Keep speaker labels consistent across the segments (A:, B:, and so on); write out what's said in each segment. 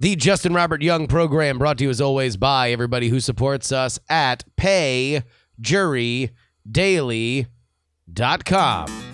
A: The Justin Robert Young program brought to you as always by everybody who supports us at payjurydaily.com.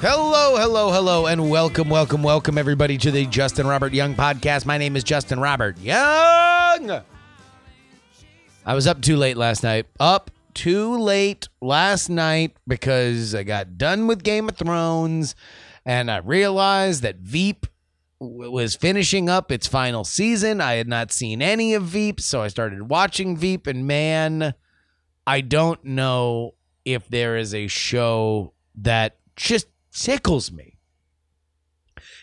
A: Hello, hello, hello, and welcome, welcome, welcome, everybody, to the Justin Robert Young podcast. My name is Justin Robert Young. I was up too late last night. Up too late last night because I got done with Game of Thrones and I realized that Veep was finishing up its final season. I had not seen any of Veep, so I started watching Veep, and man, I don't know if there is a show that just tickles me.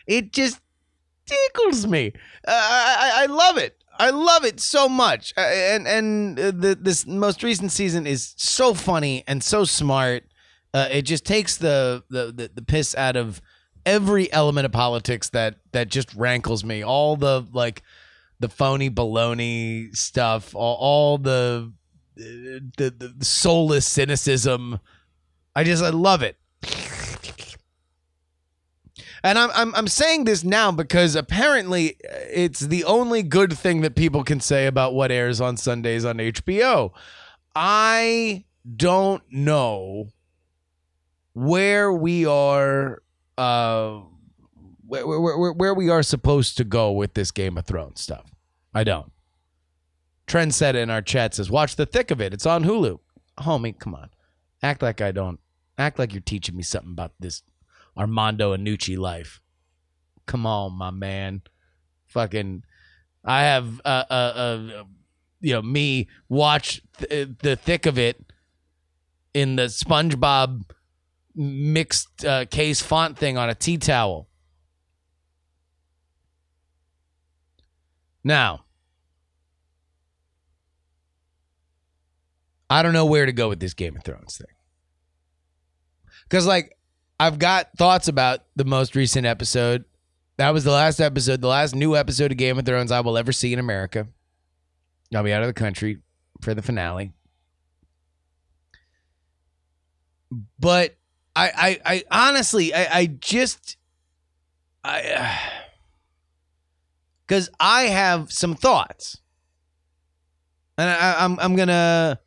A: It just tickles me. Uh, I, I love it. I love it so much. Uh, and and uh, the, this most recent season is so funny and so smart. Uh, it just takes the, the the the piss out of every element of politics that that just rankles me. All the like the phony baloney stuff, all, all the, the the soulless cynicism. I just I love it. And I'm, I'm I'm saying this now because apparently uh, it's the only good thing that people can say about what airs on Sundays on HBO. I don't know where we are uh where, where, where, where we are supposed to go with this Game of Thrones stuff. I don't. Trend said in our chat says, watch the thick of it. It's on Hulu. Homie, come on. Act like I don't. Act like you're teaching me something about this Armando Iannucci life. Come on, my man. Fucking, I have uh uh, uh you know me watch th- the thick of it in the SpongeBob mixed uh, case font thing on a tea towel. Now, I don't know where to go with this Game of Thrones thing. Because, like, I've got thoughts about the most recent episode. That was the last episode, the last new episode of Game of Thrones I will ever see in America. I'll be out of the country for the finale. But I, I, I honestly, I, I just, I, because I have some thoughts, and I, I'm, I'm gonna,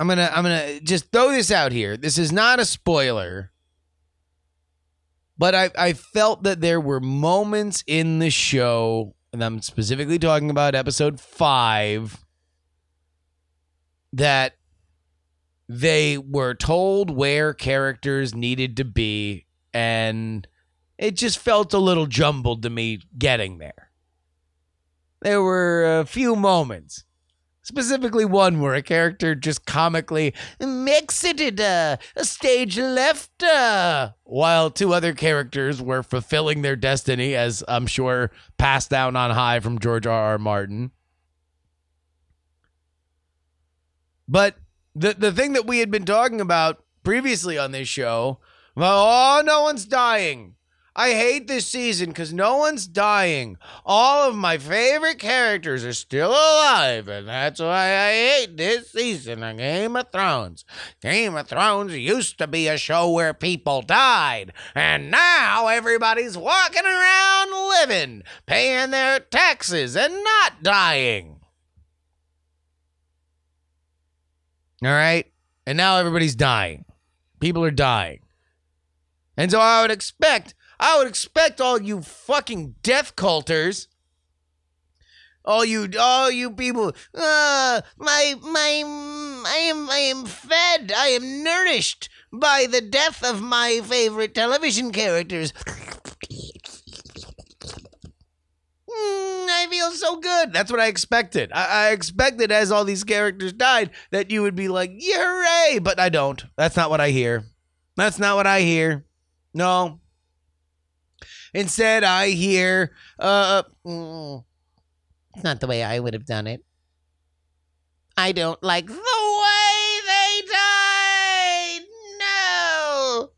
A: I'm gonna, I'm gonna just throw this out here. This is not a spoiler but I, I felt that there were moments in the show, and I'm specifically talking about episode five, that they were told where characters needed to be, and it just felt a little jumbled to me getting there. There were a few moments. Specifically, one where a character just comically exited uh, a stage left, uh, while two other characters were fulfilling their destiny, as I'm sure passed down on high from George R. R. Martin. But the the thing that we had been talking about previously on this show, well, oh, no one's dying. I hate this season because no one's dying. All of my favorite characters are still alive, and that's why I hate this season of Game of Thrones. Game of Thrones used to be a show where people died, and now everybody's walking around living, paying their taxes, and not dying. All right? And now everybody's dying. People are dying. And so I would expect, I would expect all you fucking death culters, all you, all you people, uh, my, my, I am, I am fed, I am nourished by the death of my favorite television characters. Mm, I feel so good. That's what I expected. I, I expected as all these characters died that you would be like, yeah, hooray. But I don't. That's not what I hear. That's not what I hear. No. Instead, I hear, uh, mm, it's not the way I would have done it. I don't like the way they died. No.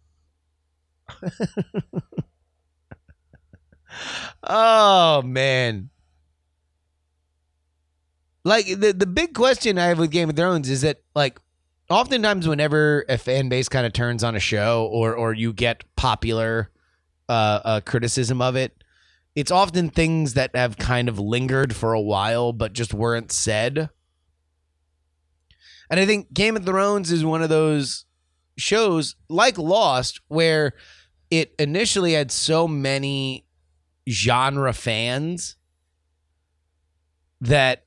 A: oh man. Like the the big question I have with Game of Thrones is that like oftentimes whenever a fan base kind of turns on a show or or you get popular uh, uh criticism of it, it's often things that have kind of lingered for a while but just weren't said. And I think Game of Thrones is one of those shows like Lost where it initially had so many genre fans that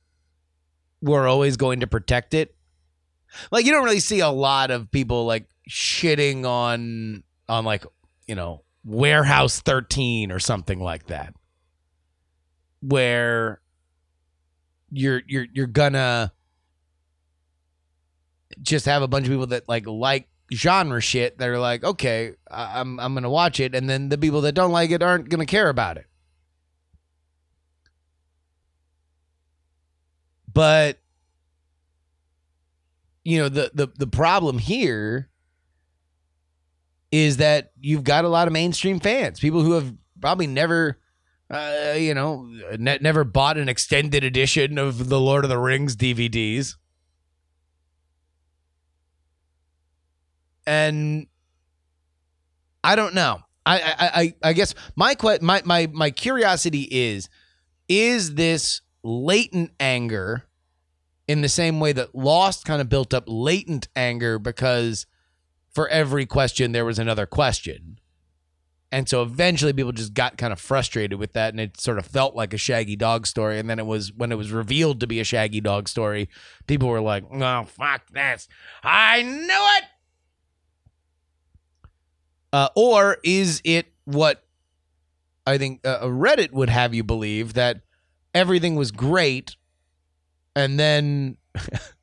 A: were always going to protect it. Like you don't really see a lot of people like shitting on on like, you know, Warehouse 13 or something like that. Where you're you're you're gonna just have a bunch of people that like like genre shit that are like, okay, I'm I'm gonna watch it, and then the people that don't like it aren't gonna care about it. But you know the the the problem here is that you've got a lot of mainstream fans, people who have probably never. Uh, you know, ne- never bought an extended edition of the Lord of the Rings DVDs. and I don't know. I I I, I guess my que- my my my curiosity is is this latent anger in the same way that Lost kind of built up latent anger because for every question there was another question. And so eventually people just got kind of frustrated with that and it sort of felt like a shaggy dog story and then it was when it was revealed to be a shaggy dog story people were like, "Oh, fuck this. I knew it." Uh, or is it what I think uh, Reddit would have you believe that everything was great and then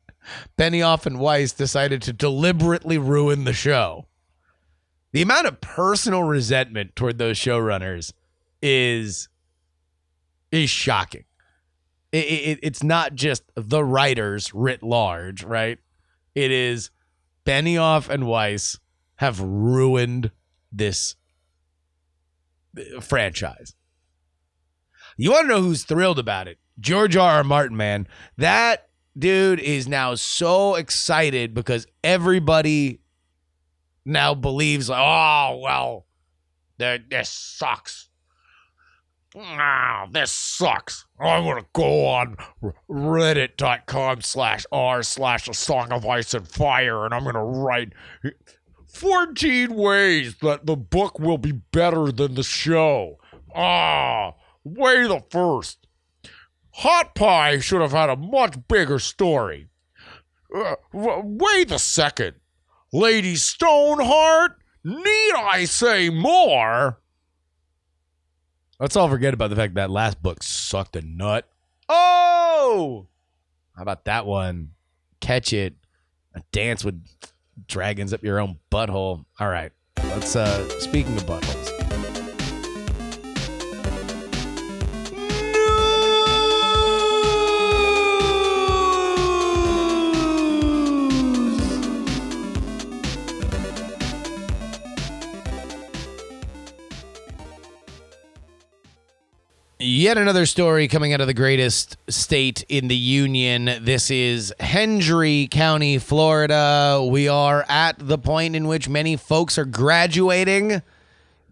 A: Benioff and Weiss decided to deliberately ruin the show? The amount of personal resentment toward those showrunners is is shocking. It, it, it's not just the writers writ large, right? It is Benioff and Weiss have ruined this uh, franchise. You want to know who's thrilled about it? George R. R. Martin, man. That dude is now so excited because everybody now believes, like, oh, well, th- this sucks. Ah, this sucks. I'm to go on reddit.com slash r slash a song of ice and fire and I'm to write 14 ways that the book will be better than the show. Ah, way the first. Hot Pie should have had a much bigger story. Uh, w- way the second. Lady Stoneheart, need I say more? Let's all forget about the fact that last book sucked a nut. Oh! How about that one? Catch it. A dance with dragons up your own butthole. All right. Let's uh speaking of buttholes. Yet another story coming out of the greatest state in the union. This is Hendry County, Florida. We are at the point in which many folks are graduating.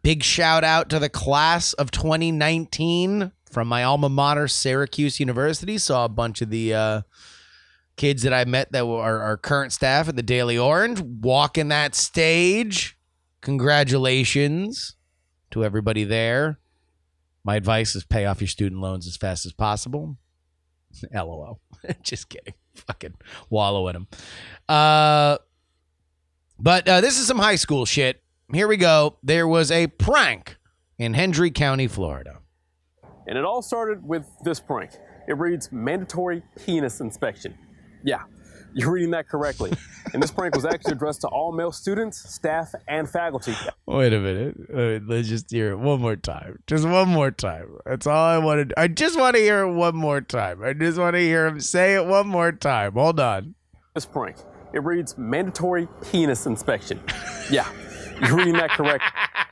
A: Big shout out to the class of 2019 from my alma mater, Syracuse University. Saw a bunch of the uh, kids that I met that were our, current staff at the Daily Orange walking that stage. Congratulations to everybody there. My advice is pay off your student loans as fast as possible. LOL. Just kidding. Fucking wallow in them. Uh, but uh, this is some high school shit. Here we go. There was a prank in Hendry County, Florida.
B: And it all started with this prank. It reads mandatory penis inspection. Yeah, you're reading that correctly. and this prank was actually addressed to all male students, staff, and faculty.
A: Wait a minute. Wait, let's just hear it one more time. Just one more time. That's all I wanted. I just want to hear it one more time. I just want to hear him say it one more time. Hold on.
B: This prank. It reads mandatory penis inspection. Yeah, you're reading that correct.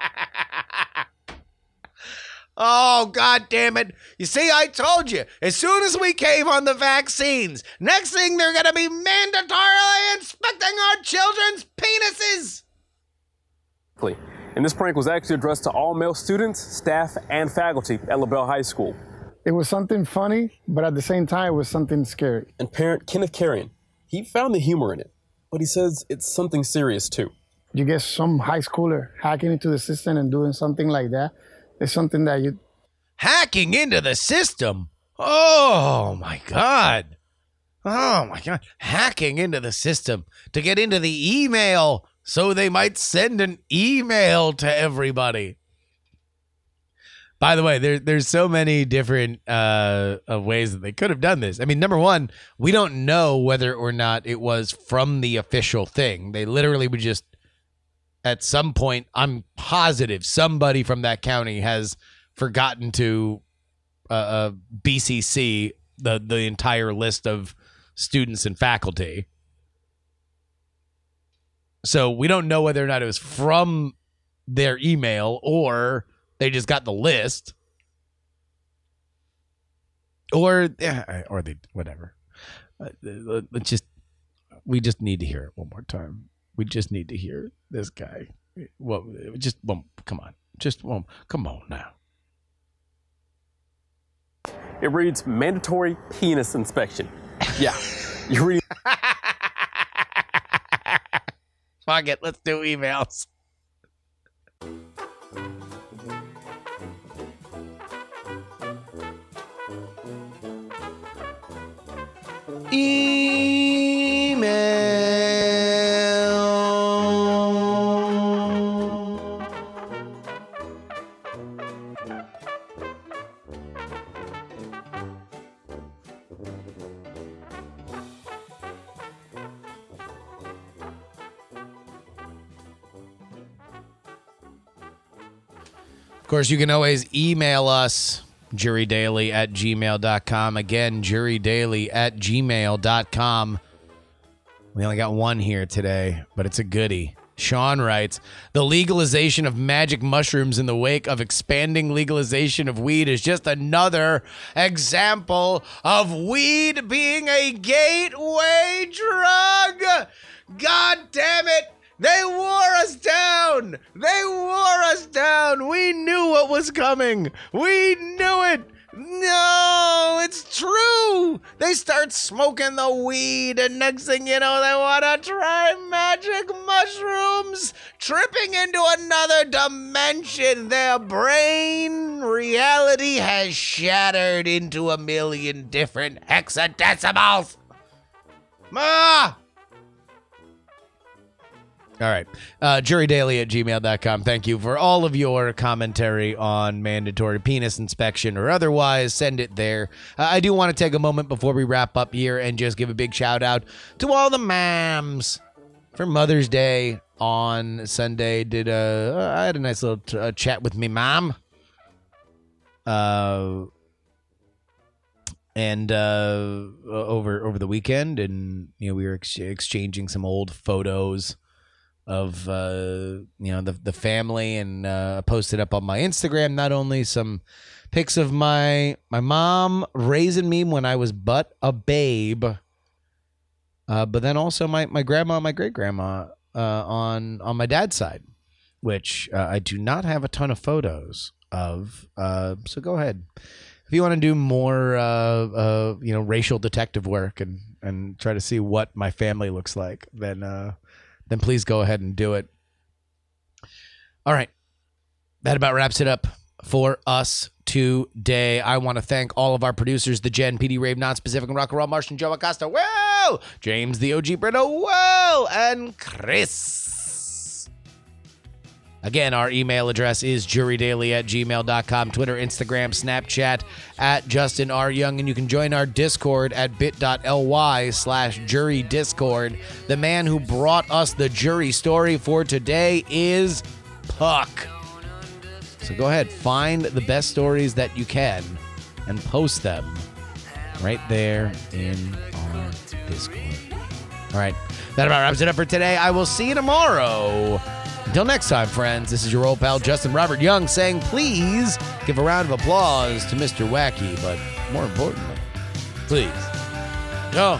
A: Oh, god damn it. You see, I told you. As soon as we cave on the vaccines, next thing they're going to be mandatorily inspecting our children's penises.
B: And this prank was actually addressed to all male students, staff, and faculty at LaBelle High School.
C: It was something funny, but at the same time, it was something scary.
B: And parent Kenneth Carrion, he found the humor in it, but he says it's something serious too.
C: You get some high schooler hacking into the system and doing something like that. It's something that you
A: Hacking into the system. Oh my god. Oh my god. Hacking into the system to get into the email so they might send an email to everybody. By the way, there, there's so many different uh, ways that they could have done this. I mean, number one, we don't know whether or not it was from the official thing. They literally would just, at some point, I'm positive somebody from that county has forgotten to uh, uh, BCC the the entire list of students and faculty. So we don't know whether or not it was from their email or they just got the list. Or or they whatever. Uh, just we just need to hear it one more time. We just need to hear this guy. Well, just well, come on, just well, come on now.
B: It reads mandatory penis inspection. Yeah, you read.
A: Fuck it, let's do emails. Email. Course, you can always email us, jurydaily at gmail.com. Again, jurydaily at gmail.com. We only got one here today, but it's a goodie. Sean writes The legalization of magic mushrooms in the wake of expanding legalization of weed is just another example of weed being a gateway drug. God damn it. They wore us down. They wore us down. We knew what was coming. We knew it. No, it's true. They start smoking the weed, and next thing you know, they want to try magic mushrooms, tripping into another dimension. Their brain reality has shattered into a million different hexadecimals. Ah! All right. Uh, jurydaily at gmail.com. Thank you for all of your commentary on mandatory penis inspection or otherwise. Send it there. Uh, I do want to take a moment before we wrap up here and just give a big shout out to all the mams for Mother's Day on Sunday. Did a, I had a nice little t- uh, chat with me mom. Uh, and uh, over over the weekend, and you know we were ex- exchanging some old photos of uh, you know the the family, and uh, posted up on my Instagram not only some pics of my my mom raising me when I was but a babe, uh, but then also my my grandma, and my great grandma uh, on on my dad's side, which uh, I do not have a ton of photos of. Uh, so go ahead if you want to do more, uh, uh, you know, racial detective work and and try to see what my family looks like, then uh, then please go ahead and do it. All right, that about wraps it up for us today. I want to thank all of our producers, the Jen, PD Rave, Non Specific, and Rock and Roll, Martian, Joe Acosta, whoa, James, the OG Brito, whoa, and Chris. Again, our email address is jurydaily at gmail.com, Twitter, Instagram, Snapchat at Justin R. Young, and you can join our Discord at bit.ly slash jury discord. The man who brought us the jury story for today is Puck. So go ahead, find the best stories that you can and post them right there in our Discord. All right, that about wraps it up for today. I will see you tomorrow. Until next time, friends, this is your old pal Justin Robert Young saying, please give a round of applause to Mr. Wacky, but more importantly, please, go.